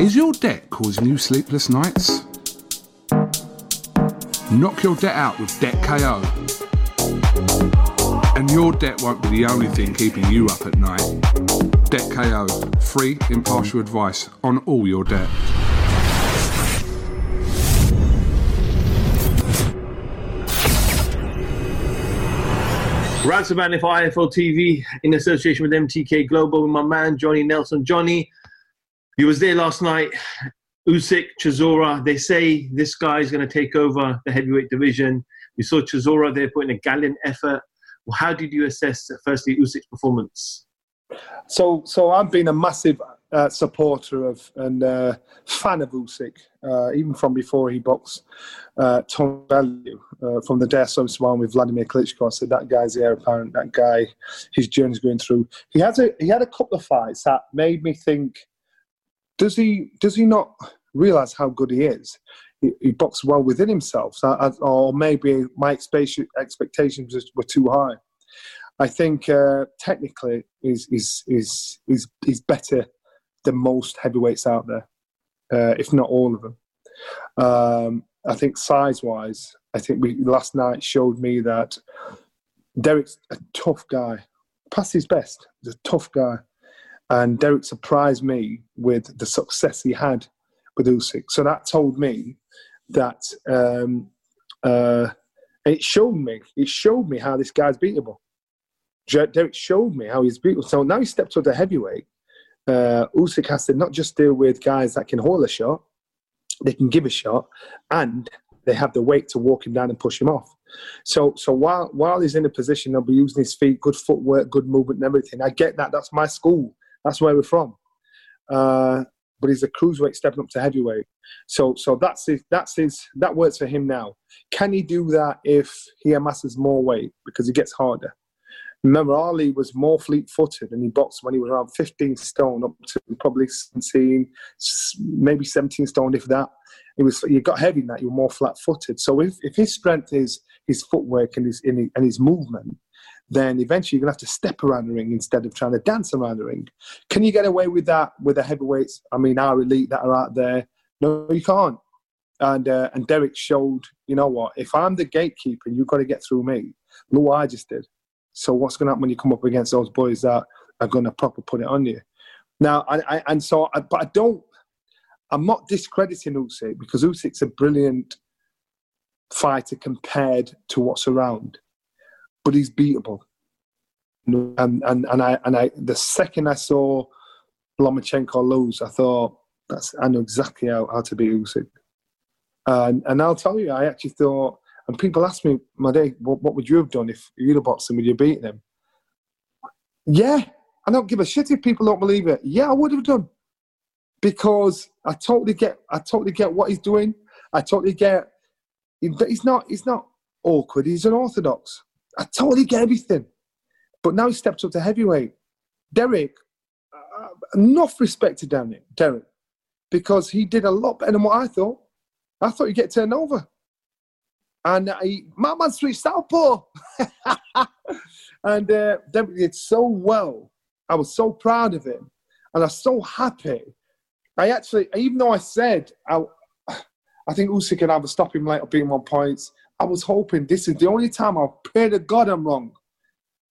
Is your debt causing you sleepless nights? Knock your debt out with Debt KO. And your debt won't be the only thing keeping you up at night. Debt KO, free, impartial advice on all your debt. Ransom if IFL TV in association with MTK Global with my man Johnny Nelson. Johnny, he was there last night. Usyk, Chisora. They say this guy is going to take over the heavyweight division. We saw Chisora there putting a gallant effort. Well, how did you assess, firstly, Usyk's performance? So, so I've been a massive uh, supporter of and uh, fan of Usyk, uh, even from before he boxed uh, Tony Bellew uh, from the day I saw him with Vladimir Klitschko. I said that guy's the heir apparent. That guy, his journey's going through. He has a he had a couple of fights that made me think does he does he not realize how good he is? He, he boxed well within himself, so I, or maybe my expectations were too high. I think uh, technically is is is is is better than most heavyweights out there, uh, if not all of them. Um, I think size wise, I think we last night showed me that Derek's a tough guy, past his best. He's a tough guy. And Derek surprised me with the success he had with Usyk. So that told me that um, uh, it showed me, it showed me how this guy's beatable. Derek showed me how he's beatable. So now he stepped up to heavyweight. Uh, Usyk has to not just deal with guys that can hold a shot, they can give a shot, and they have the weight to walk him down and push him off. So, so while while he's in a position of using his feet, good footwork, good movement, and everything, I get that. That's my school. That's where we're from. Uh, but he's a cruiserweight stepping up to heavyweight. So, so that's his, that's his, that works for him now. Can he do that if he amasses more weight because it gets harder? Remember, Ali was more fleet-footed, and he boxed when he was around 15 stone, up to probably 17, maybe 17 stone, if that. It was you got heavy in that. You were more flat-footed. So if, if his strength is his footwork and his and his movement, then eventually you're to have to step around the ring instead of trying to dance around the ring. Can you get away with that with the heavyweights? I mean, our elite that are out there. No, you can't. And uh, and Derek showed, you know what? If I'm the gatekeeper, you've got to get through me. Look what I just did. So what's to happen when you come up against those boys that are to proper put it on you? Now, I, I and so, I, but I don't. I'm not discrediting Usyk because Usyk's a brilliant fighter compared to what's around but he's beatable. And and and I and I the second I saw Lomachenko lose, I thought that's I know exactly how, how to beat Usyk. And and I'll tell you, I actually thought. And people ask me, my day, what, what would you have done if you'd have boxed him? Would you beat him? Yeah, I don't give a shit if people don't believe it. Yeah, I would have done because I totally get, I totally get what he's doing. I totally get. He's not, he's not awkward. He's an orthodox. I totally get everything. But now he stepped up to heavyweight. Derek, uh, enough respect to Derek, Derek, because he did a lot better than what I thought. I thought he'd get turned over. And he, my man switched southpaw. and uh, then did so well. I was so proud of him. And I was so happy. I actually, even though I said, I, I think Usyk can have a stop him later being one points, I was hoping this is the only time I'll pray to God I'm wrong.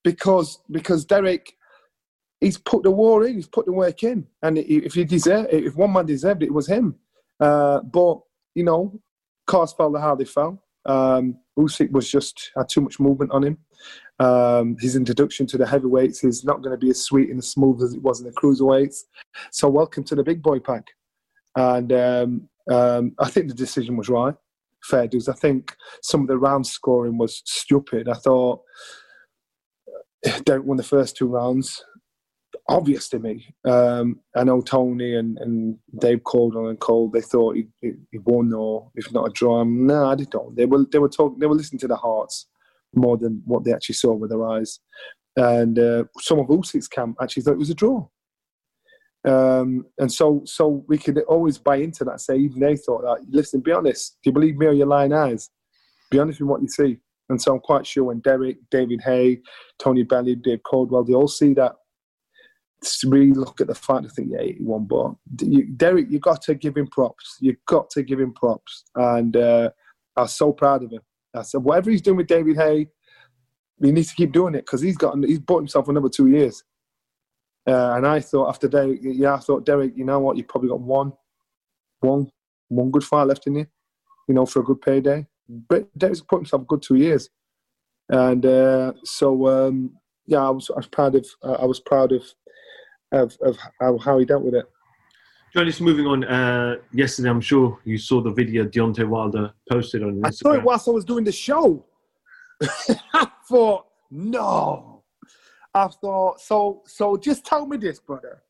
Because because Derek, he's put the war in, he's put the work in. And if he deserved if one man deserved it, it was him. Uh, but, you know, cars fell the how they fell. Um, Usyk was just had too much movement on him. Um, his introduction to the heavyweights is not going to be as sweet and as smooth as it was in the cruiserweights. So welcome to the big boy pack. And um, um, I think the decision was right. Fair dues. I think some of the round scoring was stupid. I thought Derek won the first two rounds. Obvious to me. Um, I know Tony and, and Dave Coldwell and Cole. They thought he, he, he won, or if not a draw. No, I don't. They were they were talking. They were listening to the hearts more than what they actually saw with their eyes. And uh, some of Usyk's camp actually thought it was a draw. Um, and so, so we could always buy into that. Say even they thought that. Listen, be honest. Do you believe me or your lying eyes? Be honest with what you see. And so I'm quite sure when Derek, David Haye, Tony Bellew, Dave Coldwell, they all see that. Really look at the fact. I think yeah, he won, but you, Derek, you got to give him props. You got to give him props, and uh, I was so proud of him. I said, whatever he's doing with David Haye, he needs to keep doing it because he's got he's bought himself another two years. Uh, and I thought after Derek, yeah, I thought Derek, you know what, you've probably got one, one, one good fight left in you, you know, for a good payday. But Derek's put himself a good two years, and uh, so um, yeah, I was, I was proud of uh, I was proud of of, of how he dealt with it. John, just moving on. Uh, yesterday, I'm sure you saw the video Deontay Wilder posted on Instagram. I saw it whilst I was doing the show. I thought, no. I thought, so, so just tell me this, brother.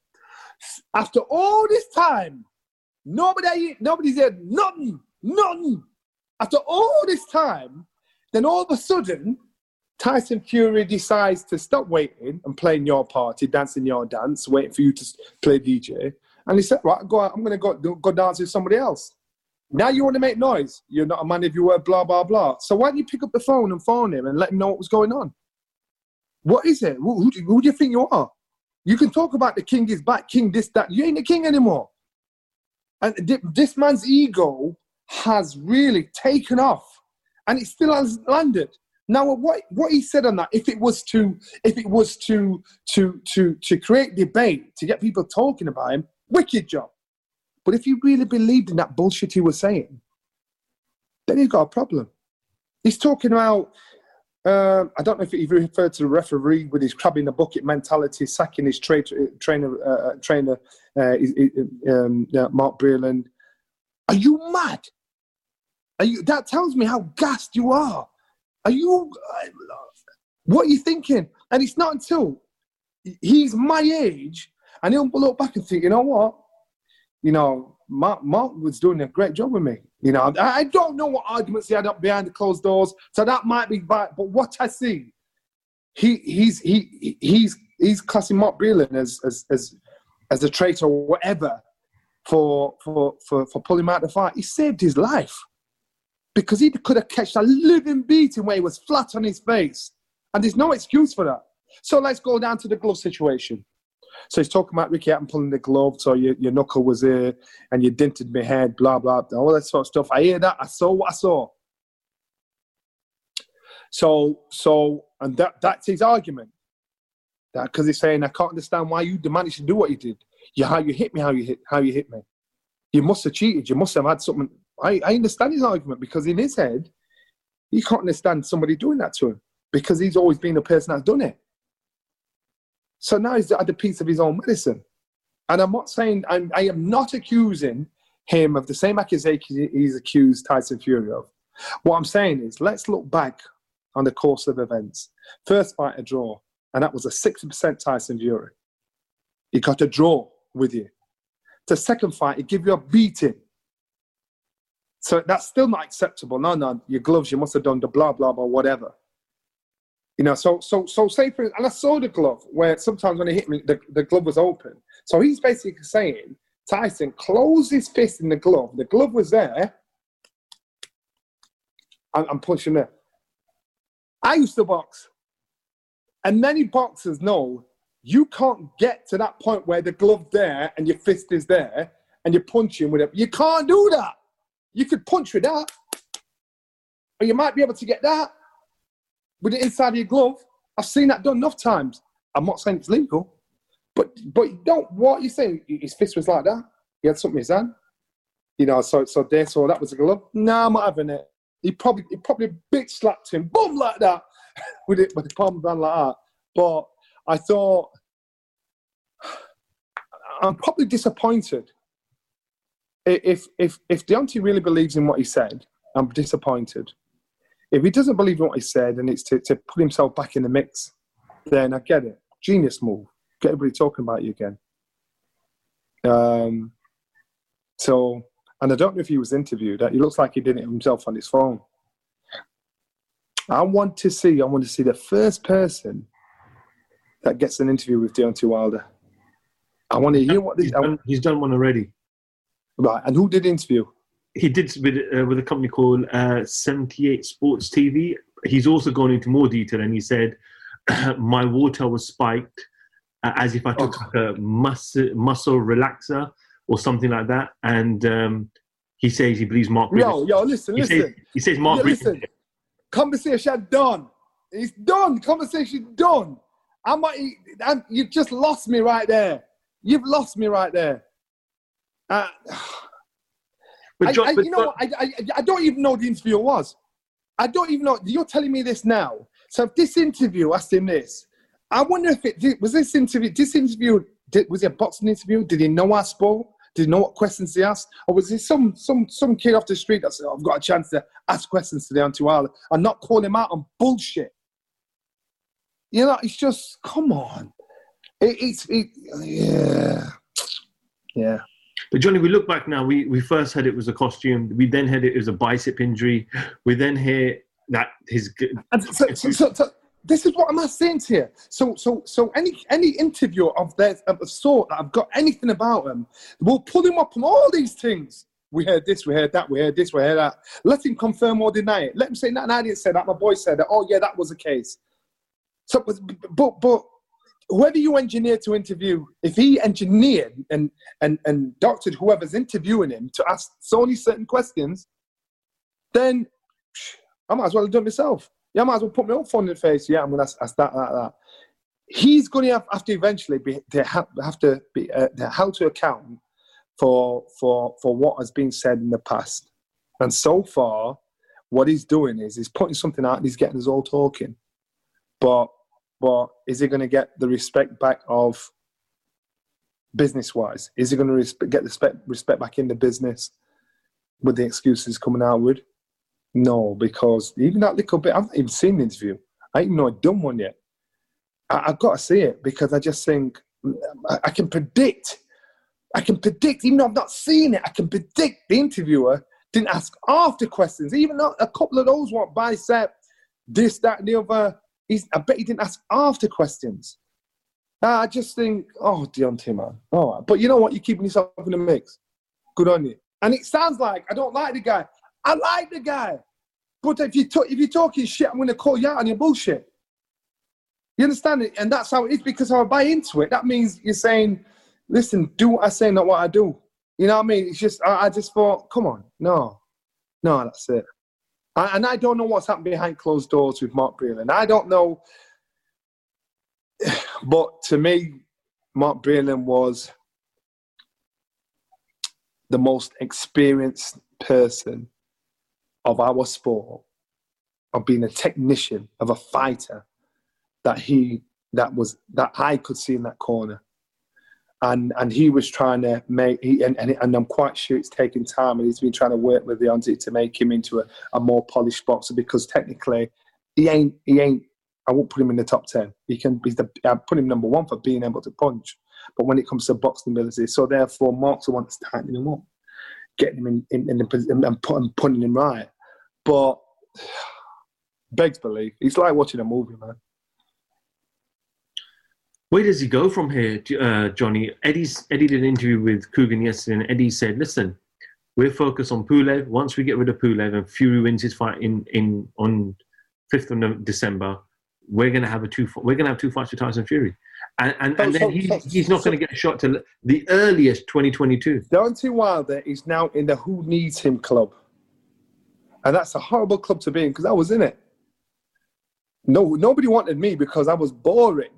After all this time, nobody, nobody said nothing, nothing. After all this time, then all of a sudden, Tyson Fury decides to stop waiting and playing your party, dancing your dance, waiting for you to play DJ and he said, right, go out, I'm going to go, go dance with somebody else. Now you want to make noise. You're not a man if you were blah, blah, blah. So why don't you pick up the phone and phone him and let him know what was going on? What is it? Who, who, who do you think you are? You can talk about the king is back, king this, that. You ain't the king anymore. And this man's ego has really taken off and it still hasn't landed. Now, what, what he said on that, if it was to, if it was to, to, to, to create debate, to get people talking about him, Wicked job. But if you really believed in that bullshit he was saying, then you've got a problem. He's talking about, uh, I don't know if he referred to the referee with his crab in the bucket mentality, sacking his tra- trainer, uh, uh trainer uh, um, Mark Breland. Are you mad? Are you, that tells me how gassed you are. Are you, what are you thinking? And it's not until he's my age and he'll look back and think, you know what? You know, Mark, Mark was doing a great job with me. You know, I, I don't know what arguments he had up behind the closed doors, so that might be bad. But what I see, he he's he he's he's classing Mark Breland as as as as a traitor or whatever for for for for pulling out the fight. He saved his life because he could have catched a living beating where he was flat on his face, and there's no excuse for that. So let's go down to the glove situation. So he's talking about Ricky Hatton pulling the glove, so your, your knuckle was there and you dented my head, blah, blah, blah, all that sort of stuff. I hear that. I saw what I saw. So, so, and that, that's his argument. That because he's saying, I can't understand why you managed to do what you did. You, how you hit me, how you hit, how you hit me. You must have cheated. You must have had something. I, I understand his argument because in his head, he can't understand somebody doing that to him because he's always been the person that's done it. So now he's at the piece of his own medicine. And I'm not saying, I'm, I am not accusing him of the same accusation he's accused Tyson Fury of. What I'm saying is, let's look back on the course of events. First fight, a draw, and that was a 60% Tyson Fury. He got a draw with you. The second fight, he give you a beating. So that's still not acceptable. No, no, your gloves, you must have done the blah, blah, blah, whatever. You know, so so so say for and I saw the glove where sometimes when he hit me, the, the glove was open. So he's basically saying Tyson closed his fist in the glove. The glove was there, I'm, I'm punching there. I used to box, and many boxers know you can't get to that point where the glove there and your fist is there and you're punching with it. You can't do that. You could punch with that, or you might be able to get that with the inside of your glove. I've seen that done enough times. I'm not saying it's legal, but but don't what you saying? His fist was like that. He had something in his hand. You know, so so there, so that was a glove. No, nah, I'm not having it. He probably he probably big slapped him, boom like that, with it with the palm down like that. But I thought I'm probably disappointed. If if if Deontay really believes in what he said, I'm disappointed. If he doesn't believe in what he said and it's to, to put himself back in the mix, then I get it. Genius move. Get everybody talking about you again. Um, so, and I don't know if he was interviewed. He looks like he did it himself on his phone. I want to see. I want to see the first person that gets an interview with Deontay Wilder. I want to hear what this, he's, done, he's done one already. Right, and who did the interview? He did with uh, with a company called uh, 78 Sports TV. He's also gone into more detail, and he said my water was spiked uh, as if I took a muscle, muscle relaxer or something like that. And um, he says he believes Mark. Yo, yo, listen, he listen. Says, he says Mark. Yo, listen. Conversation done. It's done. Conversation done. I'm, I'm, you've just lost me right there. You've lost me right there. Uh, but John, I, I, you know, I, I, I don't even know the interview was. I don't even know. You're telling me this now. So if this interview asked him this, I wonder if it was this interview. This interview did, was it a boxing interview? Did he know our sport? Did he know what questions he asked, or was it some some some kid off the street that said, oh, "I've got a chance to ask questions today on Two Island," and not call him out on bullshit? You know, it's just come on. It, it's it, yeah, yeah. But Johnny, we look back now. We we first heard it was a costume. We then heard it was a bicep injury. We then hear that his. So, so, so, this is what I'm saying to you. So so so any any interview of that of the sort that I've got anything about him, we'll pull him up on all these things. We heard this, we heard that, we heard this, we heard that. Let him confirm or deny it. Let him say, that. I didn't say that. My boy said that. Oh yeah, that was the case. So, but but whoever you engineer to interview, if he engineered and and and doctored whoever's interviewing him to ask Sony certain questions, then I might as well have done it myself. Yeah, I might as well put my own phone in the face. Yeah, I'm going to ask, that, that, that. He's going to have, have to eventually be to have, have to be uh, how to account for for for what has been said in the past. And so far, what he's doing is he's putting something out and he's getting us all talking. But but is he going to get the respect back of business wise? Is he going to get the respect, respect back in the business with the excuses coming out with? No, because even that little bit, I've not even seen the interview. I I've done one yet. I, have got to see it because I just think I, I, can predict. I can predict, even though I've not seen it, I can predict the interviewer didn't ask after questions. Even though a couple of those want bicep, this, that, and the other. He's, I bet he didn't ask after questions. I just think, oh, Deontay, man. Oh, but you know what? You're keeping yourself in the mix. Good on you. And it sounds like I don't like the guy. I like the guy. But if, you talk, if you're talking shit, I'm going to call you out on your bullshit. You understand it? And that's how it is because I buy into it. That means you're saying, listen, do what I say, not what I do. You know what I mean? It's just, I, I just thought, come on. No. No, that's it. And I don't know what's happened behind closed doors with Mark Breland. I don't know. But to me, Mark Breland was the most experienced person of our sport, of being a technician, of a fighter, that he that was that I could see in that corner. And and he was trying to make he and, and, and I'm quite sure it's taking time and he's been trying to work with Deontay to make him into a, a more polished boxer because technically he ain't he ain't I won't put him in the top ten. He can be the I put him number one for being able to punch. But when it comes to boxing ability, so therefore Mark's the one that's tightening him up, getting him in, in, in the, and, putting, putting him right. But begs belief. It's like watching a movie, man. Where does he go from here, uh, Johnny? Eddie's, Eddie did an interview with Kugan yesterday, and Eddie said, "Listen, We're focused on Pulev. Once we get rid of Pulev and Fury wins his fight in, in on 5th of December, we're going to have a two. We're going to have two fights with Tyson Fury, and and, and then so- so- he's not going to get a shot till the earliest 2022. Deontay Wilder is now in the Who Needs Him club. And that's a horrible club to be in because I was in it. No, nobody wanted me because I was boring.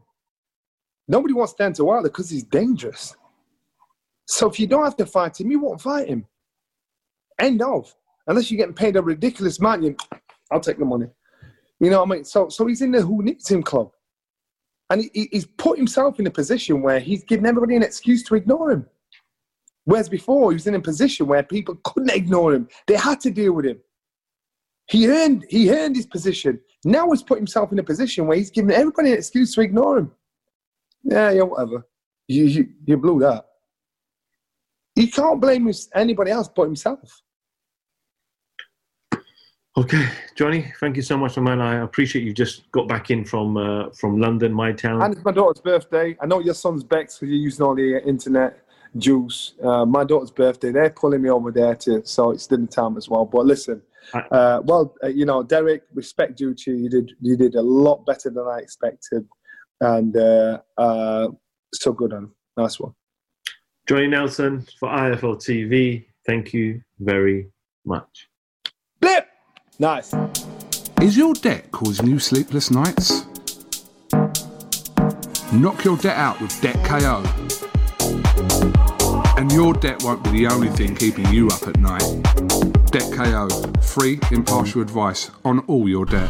Nobody wants Deontay Wilder because he's dangerous. So if you don't have to fight him, you won't fight him. End of. Unless you're getting paid a ridiculous amount, I'll take the money. You know what I mean? So, so he's in the Who Needs Him club. And he- he, he's put himself in a position where he's giving everybody an excuse to ignore him. Whereas before, he was in a position where people couldn't ignore him. They had to deal with him. He earned, he earned his position. Now he's put himself in a position where he's giving everybody an excuse to ignore him. Yeah, yeah, whatever. You, you, you blew that. He can't blame his- anybody else but himself. Okay, Johnny, thank you so much, for man. I appreciate you just got back in from uh, from London, my town. And it's my daughter's birthday. I know your son's Bex because you're using all the internet juice. Uh, my daughter's birthday. They're pulling me over there too, so it's dinner time as well. But listen, uh, well, uh, you know, Derek, respect due to you. You did you did a lot better than I expected, and uh, uh, so good on nice one. Johnny Nelson for IFL TV. Thank you very much. Blip, nice. Is your debt causing you sleepless nights? Knock your debt out with Debt KO. And your debt won't be the only thing keeping you up at night. Debt KO. Free, impartial advice on all your debt.